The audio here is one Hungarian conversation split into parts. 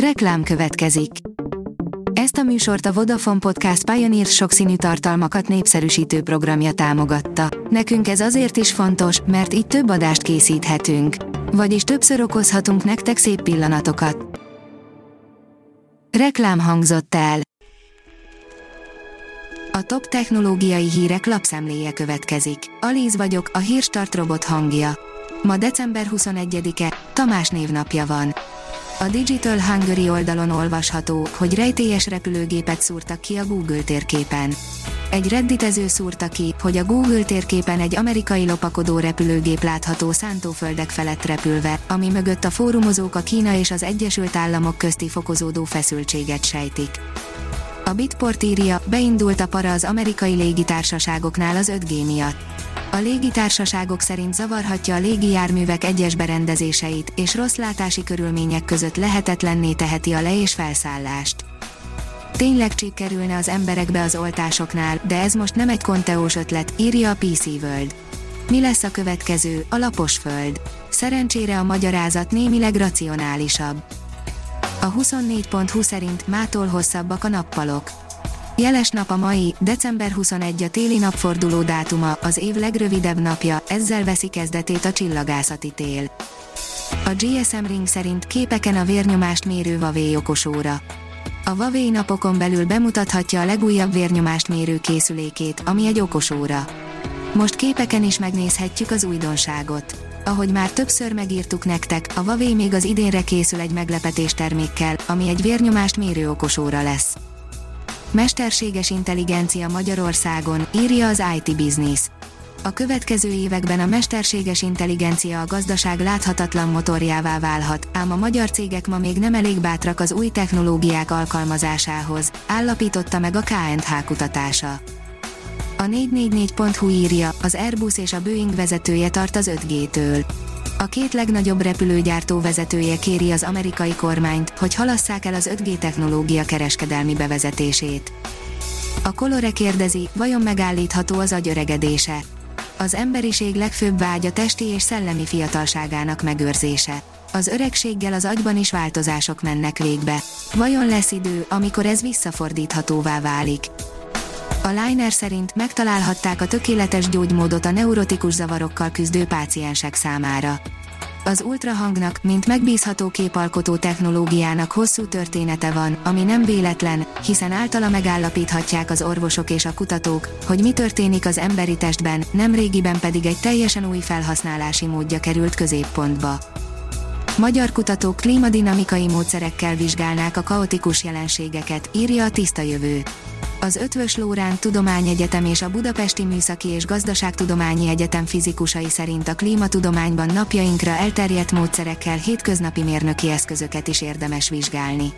Reklám következik. Ezt a műsort a Vodafone Podcast Pioneer sokszínű tartalmakat népszerűsítő programja támogatta. Nekünk ez azért is fontos, mert így több adást készíthetünk. Vagyis többször okozhatunk nektek szép pillanatokat. Reklám hangzott el. A top technológiai hírek lapszemléje következik. Alíz vagyok, a hírstart robot hangja. Ma december 21-e, Tamás névnapja van. A Digital Hungary oldalon olvasható, hogy rejtélyes repülőgépet szúrtak ki a Google térképen. Egy redditező szúrta ki, hogy a Google térképen egy amerikai lopakodó repülőgép látható szántóföldek felett repülve, ami mögött a fórumozók a Kína és az Egyesült Államok közti fokozódó feszültséget sejtik. A Bitport írja, beindult a para az amerikai légitársaságoknál az 5G miatt. A légitársaságok szerint zavarhatja a légijárművek egyes berendezéseit, és rossz látási körülmények között lehetetlenné teheti a le- és felszállást. Tényleg csíp kerülne az emberekbe az oltásoknál, de ez most nem egy konteós ötlet, írja a PC World. Mi lesz a következő, a lapos föld? Szerencsére a magyarázat némileg racionálisabb. A 24.20 szerint mától hosszabbak a nappalok. Jeles nap a mai, december 21 a téli napforduló dátuma, az év legrövidebb napja, ezzel veszi kezdetét a csillagászati tél. A GSM Ring szerint képeken a vérnyomást mérő Huawei okosóra. A Huawei napokon belül bemutathatja a legújabb vérnyomást mérő készülékét, ami egy okosóra. Most képeken is megnézhetjük az újdonságot. Ahogy már többször megírtuk nektek, a Huawei még az idénre készül egy meglepetés termékkel, ami egy vérnyomást mérő okosóra lesz. Mesterséges intelligencia Magyarországon, írja az IT Business. A következő években a mesterséges intelligencia a gazdaság láthatatlan motorjává válhat, ám a magyar cégek ma még nem elég bátrak az új technológiák alkalmazásához, állapította meg a KNH kutatása. A 444.hu írja, az Airbus és a Boeing vezetője tart az 5G-től. A két legnagyobb repülőgyártó vezetője kéri az amerikai kormányt, hogy halasszák el az 5G technológia kereskedelmi bevezetését. A Colore kérdezi, vajon megállítható az agyöregedése? Az emberiség legfőbb vágya testi és szellemi fiatalságának megőrzése. Az öregséggel az agyban is változások mennek végbe. Vajon lesz idő, amikor ez visszafordíthatóvá válik? A Liner szerint megtalálhatták a tökéletes gyógymódot a neurotikus zavarokkal küzdő páciensek számára. Az ultrahangnak, mint megbízható képalkotó technológiának hosszú története van, ami nem véletlen, hiszen általa megállapíthatják az orvosok és a kutatók, hogy mi történik az emberi testben, nem régiben pedig egy teljesen új felhasználási módja került középpontba. Magyar kutatók klímadinamikai módszerekkel vizsgálnák a kaotikus jelenségeket, írja a tiszta jövő az Ötvös Lórán Tudományegyetem és a Budapesti Műszaki és Gazdaságtudományi Egyetem fizikusai szerint a klímatudományban napjainkra elterjedt módszerekkel hétköznapi mérnöki eszközöket is érdemes vizsgálni.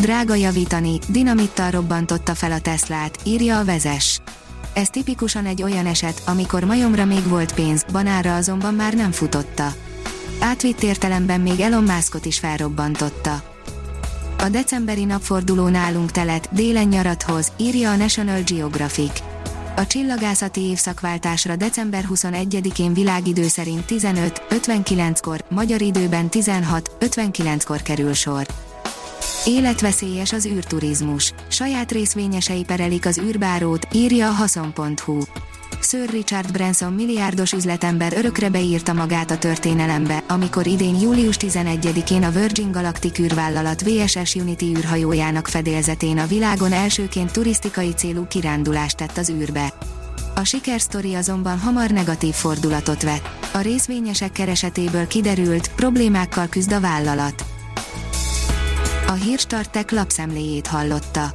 Drága javítani, dinamittal robbantotta fel a Teslát, írja a vezes. Ez tipikusan egy olyan eset, amikor majomra még volt pénz, banára azonban már nem futotta. Átvitt értelemben még Elon Muskot is felrobbantotta. A decemberi napforduló nálunk telet, délen nyarat írja a National Geographic. A csillagászati évszakváltásra december 21-én világidő szerint 15-59-kor, magyar időben 16-59-kor kerül sor. Életveszélyes az űrturizmus. Saját részvényesei perelik az űrbárót, írja a haszon.hu. Sir Richard Branson milliárdos üzletember örökre beírta magát a történelembe, amikor idén július 11-én a Virgin Galactic űrvállalat VSS Unity űrhajójának fedélzetén a világon elsőként turisztikai célú kirándulást tett az űrbe. A sikersztori azonban hamar negatív fordulatot vett. A részvényesek keresetéből kiderült, problémákkal küzd a vállalat. A hírstartek lapszemléjét hallotta.